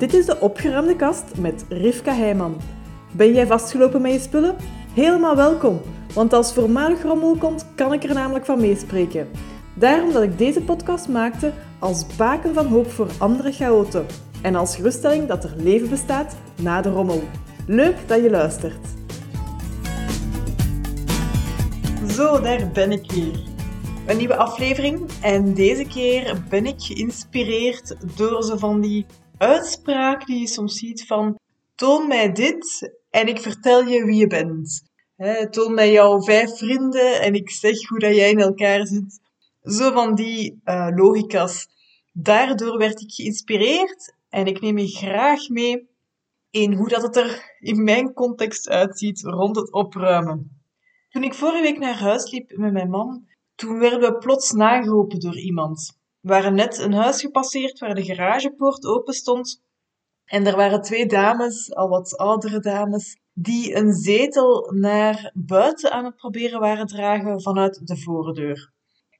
Dit is de opgeruimde kast met Rivka Heijman. Ben jij vastgelopen met je spullen? Helemaal welkom, want als voormalig rommel komt, kan ik er namelijk van meespreken. Daarom dat ik deze podcast maakte als baken van hoop voor andere chaoten en als geruststelling dat er leven bestaat na de rommel. Leuk dat je luistert. Zo, daar ben ik weer. Een nieuwe aflevering en deze keer ben ik geïnspireerd door zo van die uitspraak die je soms ziet van toon mij dit en ik vertel je wie je bent. toon mij jouw vijf vrienden en ik zeg hoe dat jij in elkaar zit. Zo van die uh, logica's. Daardoor werd ik geïnspireerd en ik neem je graag mee in hoe dat het er in mijn context uitziet rond het opruimen. Toen ik vorige week naar huis liep met mijn man, toen werden we plots nageroepen door iemand. Waren net een huis gepasseerd waar de garagepoort open stond. En er waren twee dames, al wat oudere dames, die een zetel naar buiten aan het proberen waren dragen vanuit de voordeur.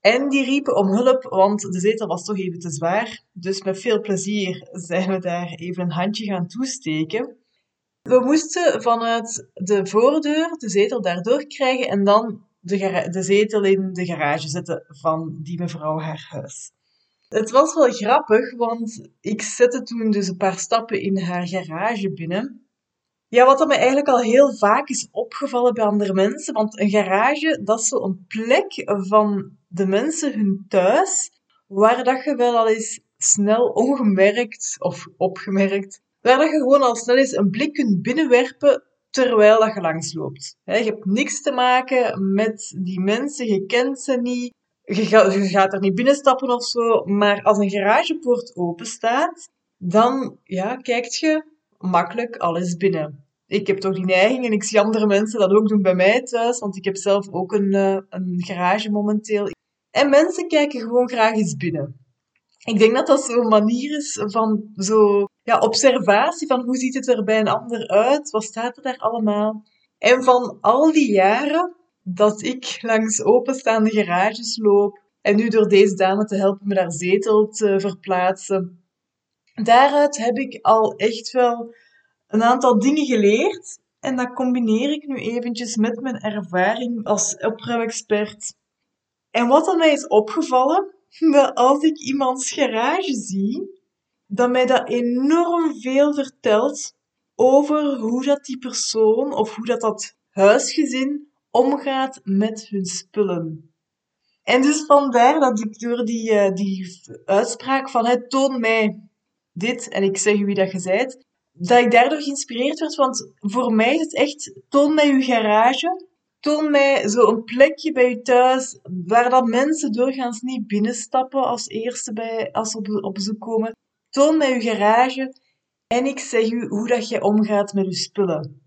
En die riepen om hulp, want de zetel was toch even te zwaar. Dus met veel plezier zijn we daar even een handje gaan toesteken. We moesten vanuit de voordeur de zetel daardoor krijgen en dan de, de zetel in de garage zetten van die mevrouw haar huis. Het was wel grappig, want ik zette toen dus een paar stappen in haar garage binnen. Ja, wat me eigenlijk al heel vaak is opgevallen bij andere mensen, want een garage, dat is zo'n plek van de mensen hun thuis, waar dat je wel al eens snel ongemerkt of opgemerkt, waar dat je gewoon al snel eens een blik kunt binnenwerpen terwijl dat je langs loopt. Je hebt niks te maken met die mensen, je kent ze niet, je gaat, er niet binnenstappen of zo, maar als een garagepoort open staat, dan ja, kijkt je makkelijk alles binnen. Ik heb toch die neiging en ik zie andere mensen dat ook doen bij mij thuis, want ik heb zelf ook een, uh, een garage momenteel. En mensen kijken gewoon graag eens binnen. Ik denk dat dat zo'n manier is van zo ja, observatie van hoe ziet het er bij een ander uit, wat staat er daar allemaal. En van al die jaren dat ik langs openstaande garages loop en nu door deze dame te helpen me daar zetel te verplaatsen, daaruit heb ik al echt wel een aantal dingen geleerd. En dat combineer ik nu eventjes met mijn ervaring als opruimexpert. En wat dan mij is opgevallen, dat als ik iemands garage zie, dat mij dat enorm veel vertelt over hoe dat die persoon of hoe dat dat huisgezin omgaat met hun spullen. En dus vandaar dat ik door die, uh, die uitspraak van het toon mij dit en ik zeg wie dat je zijt, dat ik daardoor geïnspireerd werd, want voor mij is het echt toon mij uw garage, toon mij zo'n plekje bij je thuis waar dat mensen doorgaans niet binnenstappen als eerste bij, als ze op, op bezoek komen. Toon mij uw garage en ik zeg u hoe dat je omgaat met uw spullen.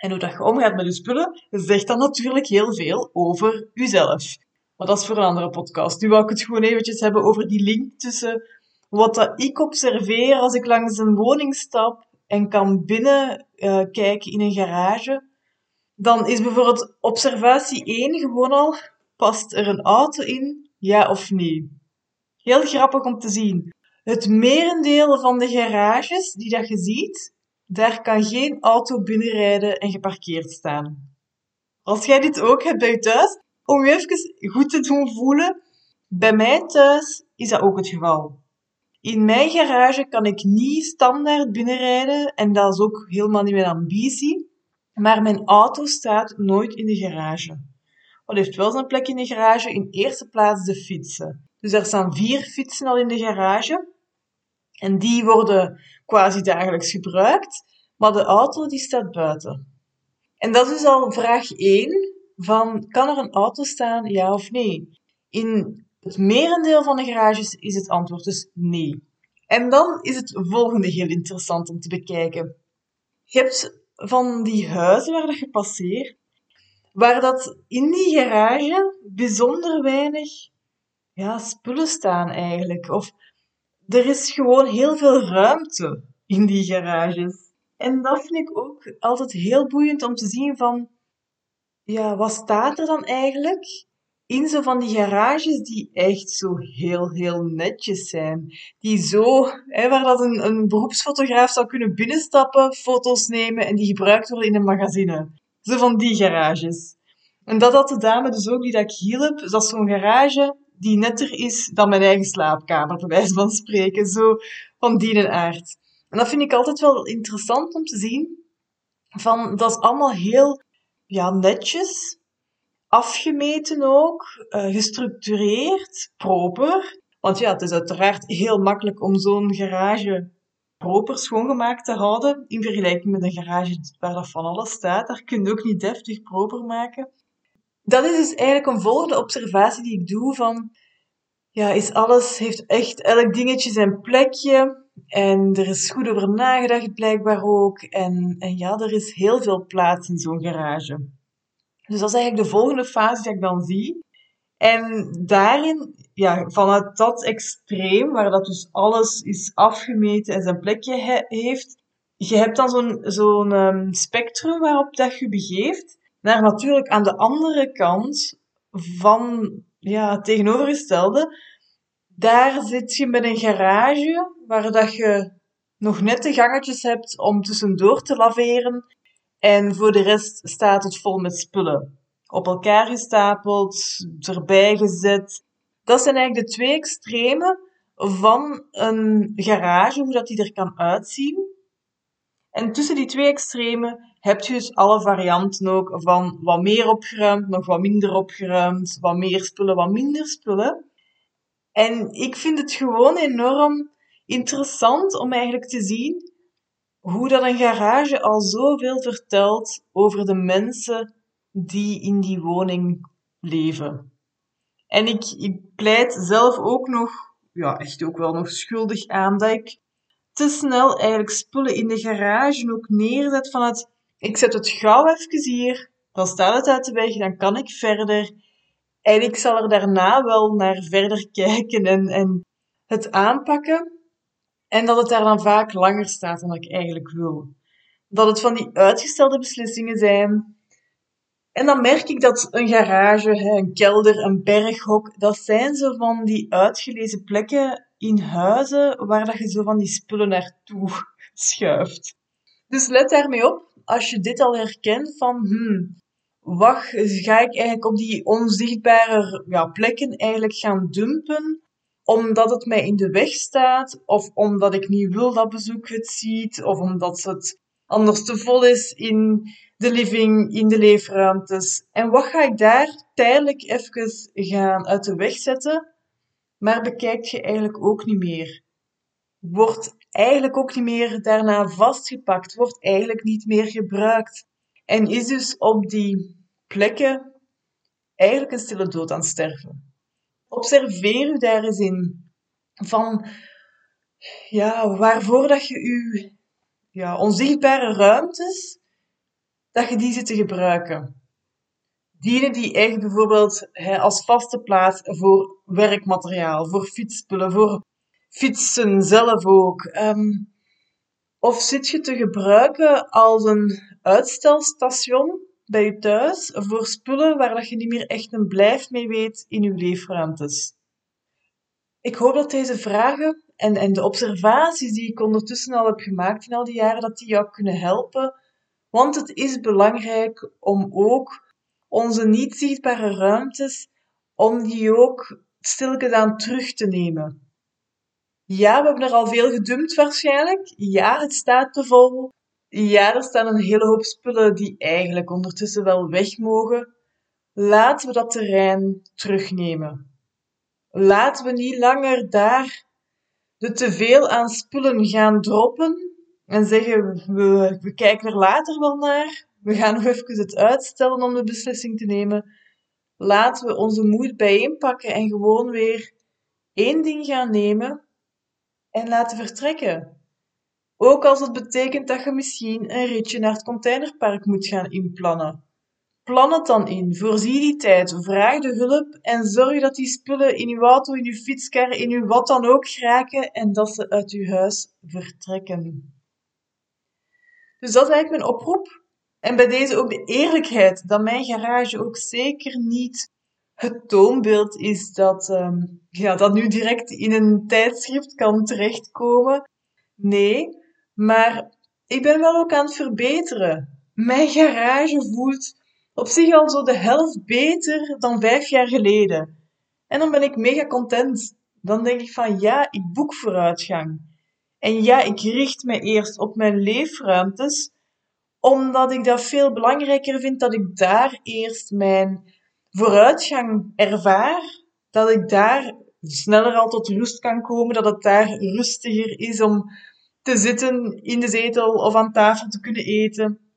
En hoe dat je omgaat met je spullen, zegt dan natuurlijk heel veel over jezelf. Maar dat is voor een andere podcast. Nu wil ik het gewoon eventjes hebben over die link tussen wat dat ik observeer als ik langs een woning stap en kan binnen uh, kijken in een garage. Dan is bijvoorbeeld observatie 1 gewoon al, past er een auto in, ja of nee? Heel grappig om te zien. Het merendeel van de garages die dat je ziet, daar kan geen auto binnenrijden en geparkeerd staan. Als jij dit ook hebt bij je thuis, om je even goed te doen voelen, bij mij thuis is dat ook het geval. In mijn garage kan ik niet standaard binnenrijden en dat is ook helemaal niet mijn ambitie. Maar mijn auto staat nooit in de garage. Wat heeft wel zijn plek in de garage? In eerste plaats de fietsen. Dus er staan vier fietsen al in de garage. En die worden quasi dagelijks gebruikt, maar de auto die staat buiten. En dat is al vraag 1 van kan er een auto staan, ja of nee? In het merendeel van de garages is het antwoord dus nee. En dan is het volgende heel interessant om te bekijken. Je hebt van die huizen waar dat je passeert, waar dat in die garage bijzonder weinig ja, spullen staan eigenlijk. Of er is gewoon heel veel ruimte in die garages. En dat vind ik ook altijd heel boeiend om te zien van, ja, wat staat er dan eigenlijk? in zo van die garages die echt zo heel, heel netjes zijn. Die zo, hè, waar dat een, een beroepsfotograaf zou kunnen binnenstappen, foto's nemen en die gebruikt worden in een magazine. Zo van die garages. En dat had de dame dus ook die dat ik hielp. Dat zo'n garage die netter is dan mijn eigen slaapkamer, bij wijze van spreken. Zo van die aard. En dat vind ik altijd wel interessant om te zien. Van, dat is allemaal heel ja, netjes, afgemeten ook, uh, gestructureerd, proper. Want ja, het is uiteraard heel makkelijk om zo'n garage proper schoongemaakt te houden, in vergelijking met een garage waar dat van alles staat. Daar kun je ook niet deftig proper maken. Dat is dus eigenlijk een volgende observatie die ik doe van, ja, is alles, heeft echt elk dingetje zijn plekje. En er is goed over nagedacht blijkbaar ook. En, en ja, er is heel veel plaats in zo'n garage. Dus dat is eigenlijk de volgende fase die ik dan zie. En daarin, ja, vanuit dat extreem, waar dat dus alles is afgemeten en zijn plekje heeft, je hebt dan zo'n zo'n um, spectrum waarop dat je begeeft, naar natuurlijk aan de andere kant van ja, het tegenovergestelde. Daar zit je met een garage waar dat je nog net de gangetjes hebt om tussendoor te laveren en voor de rest staat het vol met spullen. Op elkaar gestapeld, erbij gezet. Dat zijn eigenlijk de twee extremen van een garage, hoe dat die er kan uitzien. En tussen die twee extremen heb je dus alle varianten ook van wat meer opgeruimd, nog wat minder opgeruimd, wat meer spullen, wat minder spullen. En ik vind het gewoon enorm interessant om eigenlijk te zien hoe dat een garage al zoveel vertelt over de mensen die in die woning leven. En ik, ik pleit zelf ook nog, ja, echt ook wel nog schuldig aan dat ik te snel eigenlijk spullen in de garage ook neerzet van het, ik zet het gauw even hier, dan staat het uit de weg, dan kan ik verder. En ik zal er daarna wel naar verder kijken en, en het aanpakken. En dat het daar dan vaak langer staat dan ik eigenlijk wil. Dat het van die uitgestelde beslissingen zijn. En dan merk ik dat een garage, een kelder, een berghok, dat zijn zo van die uitgelezen plekken in huizen waar dat je zo van die spullen naartoe schuift. Dus let daarmee op, als je dit al herkent van, hmm, wat ga ik eigenlijk op die onzichtbare ja, plekken eigenlijk gaan dumpen omdat het mij in de weg staat, of omdat ik niet wil dat bezoek het ziet, of omdat het anders te vol is in de living, in de leefruimtes. En wat ga ik daar tijdelijk even gaan uit de weg zetten, maar bekijkt je eigenlijk ook niet meer. Wordt eigenlijk ook niet meer daarna vastgepakt, wordt eigenlijk niet meer gebruikt. En is dus op die plekken eigenlijk een stille dood aan het sterven observeer u daar eens in. Van, ja, waarvoor dat je je ja, onzichtbare ruimtes, dat je die zit te gebruiken. Dienen die echt bijvoorbeeld hè, als vaste plaats voor werkmateriaal, voor fietsspullen, voor fietsen zelf ook. Ehm, of zit je te gebruiken als een uitstelstation bij je thuis voor spullen waar dat je niet meer echt een blijf mee weet in je leefruimtes? Ik hoop dat deze vragen en, en de observaties die ik ondertussen al heb gemaakt in al die jaren, dat die jou kunnen helpen. Want het is belangrijk om ook onze niet zichtbare ruimtes, om die ook aan terug te nemen. Ja, we hebben er al veel gedumpt waarschijnlijk. Ja, het staat te vol. Ja, er staan een hele hoop spullen die eigenlijk ondertussen wel weg mogen. Laten we dat terrein terugnemen. Laten we niet langer daar de teveel aan spullen gaan droppen en zeggen we, we kijken er later wel naar. We gaan nog even het uitstellen om de beslissing te nemen. Laten we onze moed bijeenpakken en gewoon weer één ding gaan nemen en laten vertrekken. Ook als het betekent dat je misschien een ritje naar het containerpark moet gaan inplannen. Plan het dan in, voorzie die tijd, vraag de hulp en zorg dat die spullen in uw auto, in uw fietskar, in uw wat dan ook geraken en dat ze uit uw huis vertrekken. Dus dat is eigenlijk mijn oproep. En bij deze ook de eerlijkheid dat mijn garage ook zeker niet het toonbeeld is dat, ehm, ja, dat nu direct in een tijdschrift kan terechtkomen. Nee, maar ik ben wel ook aan het verbeteren. Mijn garage voelt op zich al zo de helft beter dan vijf jaar geleden. En dan ben ik mega content. Dan denk ik van ja, ik boek vooruitgang. En ja, ik richt me eerst op mijn leefruimtes, omdat ik dat veel belangrijker vind dat ik daar eerst mijn vooruitgang ervaar, dat ik daar sneller al tot rust kan komen, dat het daar rustiger is om te zitten in de zetel of aan tafel te kunnen eten.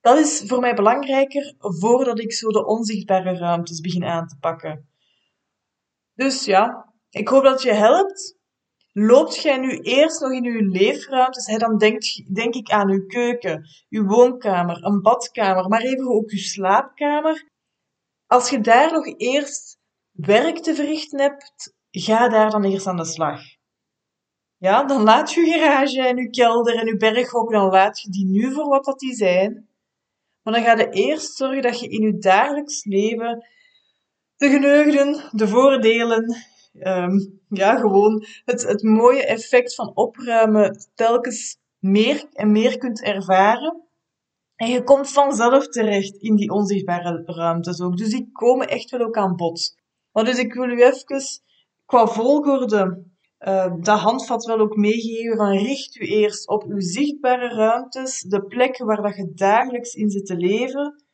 Dat is voor mij belangrijker voordat ik zo de onzichtbare ruimtes begin aan te pakken. Dus ja, ik hoop dat je helpt. Loopt jij nu eerst nog in uw leefruimtes, hè, dan denk, denk ik aan uw keuken, uw woonkamer, een badkamer, maar even ook uw slaapkamer. Als je daar nog eerst werk te verrichten hebt, ga daar dan eerst aan de slag. Ja, dan laat je garage en je kelder en je berghok, dan laat je die nu voor wat dat die zijn. Maar dan ga je eerst zorgen dat je in je dagelijks leven de geneugden, de voordelen, um, ja, gewoon het, het mooie effect van opruimen telkens meer en meer kunt ervaren. En je komt vanzelf terecht in die onzichtbare ruimtes ook. Dus die komen echt wel ook aan bod. Maar dus ik wil u even qua volgorde uh, dat handvat wel ook meegeven van richt u eerst op uw zichtbare ruimtes, de plekken waar dat je dagelijks in zit te leven.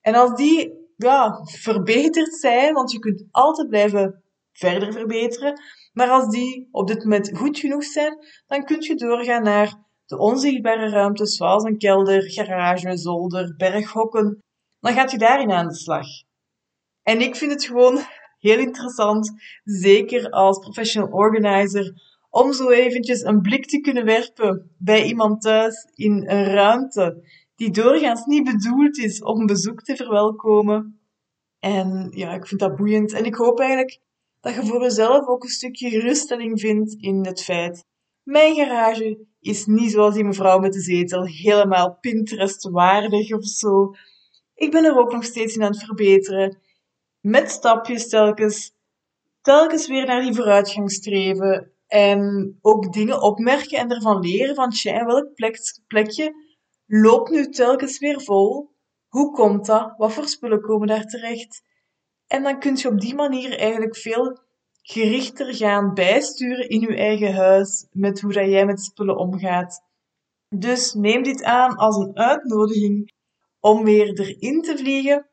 En als die ja, verbeterd zijn, want je kunt altijd blijven verder verbeteren, maar als die op dit moment goed genoeg zijn, dan kun je doorgaan naar de onzichtbare ruimtes zoals een kelder, garage, zolder, berghokken. Dan gaat je daarin aan de slag. En ik vind het gewoon heel interessant, zeker als professional organizer, om zo eventjes een blik te kunnen werpen bij iemand thuis in een ruimte die doorgaans niet bedoeld is om bezoek te verwelkomen. En ja, ik vind dat boeiend. En ik hoop eigenlijk dat je voor jezelf ook een stukje geruststelling vindt in het feit. Mijn garage is niet zoals die mevrouw met de zetel, helemaal Pinterest-waardig of zo. Ik ben er ook nog steeds in aan het verbeteren met stapjes telkens, telkens weer naar die vooruitgang streven. En ook dingen opmerken en ervan leren van, tja, welk plek, plekje loopt nu telkens weer vol? Hoe komt dat? Wat voor spullen komen daar terecht? En dan kun je op die manier eigenlijk veel gerichter gaan bijsturen in je eigen huis met hoe dat jij met spullen omgaat. Dus neem dit aan als een uitnodiging om weer erin te vliegen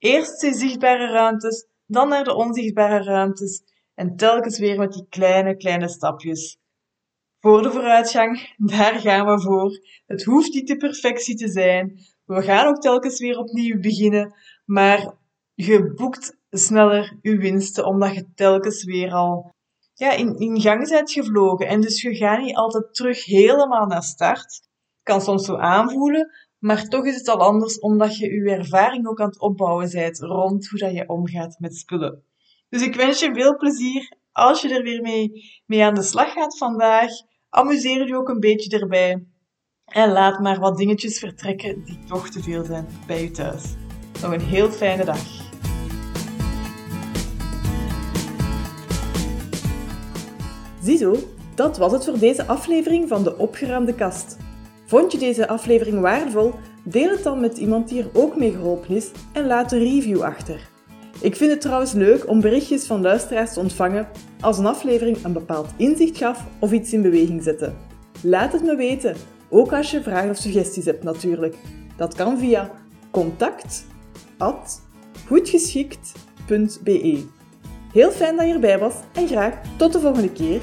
Eerst de zichtbare ruimtes, dan naar de onzichtbare ruimtes en telkens weer met die kleine, kleine stapjes. Voor de vooruitgang, daar gaan we voor. Het hoeft niet de perfectie te zijn. We gaan ook telkens weer opnieuw beginnen, maar je boekt sneller je winsten omdat je telkens weer al ja, in, in gang bent gevlogen. En dus je gaat niet altijd terug helemaal naar start. Kan soms zo aanvoelen, maar toch is het al anders omdat je je ervaring ook aan het opbouwen bent rond hoe dat je omgaat met spullen. Dus ik wens je veel plezier als je er weer mee, mee aan de slag gaat vandaag. Amuseer je ook een beetje erbij. En laat maar wat dingetjes vertrekken die toch te veel zijn bij je thuis. Nog een heel fijne dag. Ziezo, dat was het voor deze aflevering van de opgeruimde kast. Vond je deze aflevering waardevol? Deel het dan met iemand die er ook mee geholpen is en laat een review achter. Ik vind het trouwens leuk om berichtjes van luisteraars te ontvangen als een aflevering een bepaald inzicht gaf of iets in beweging zette. Laat het me weten, ook als je vragen of suggesties hebt natuurlijk. Dat kan via contact@goedgeschikt.be. Heel fijn dat je erbij was en graag tot de volgende keer.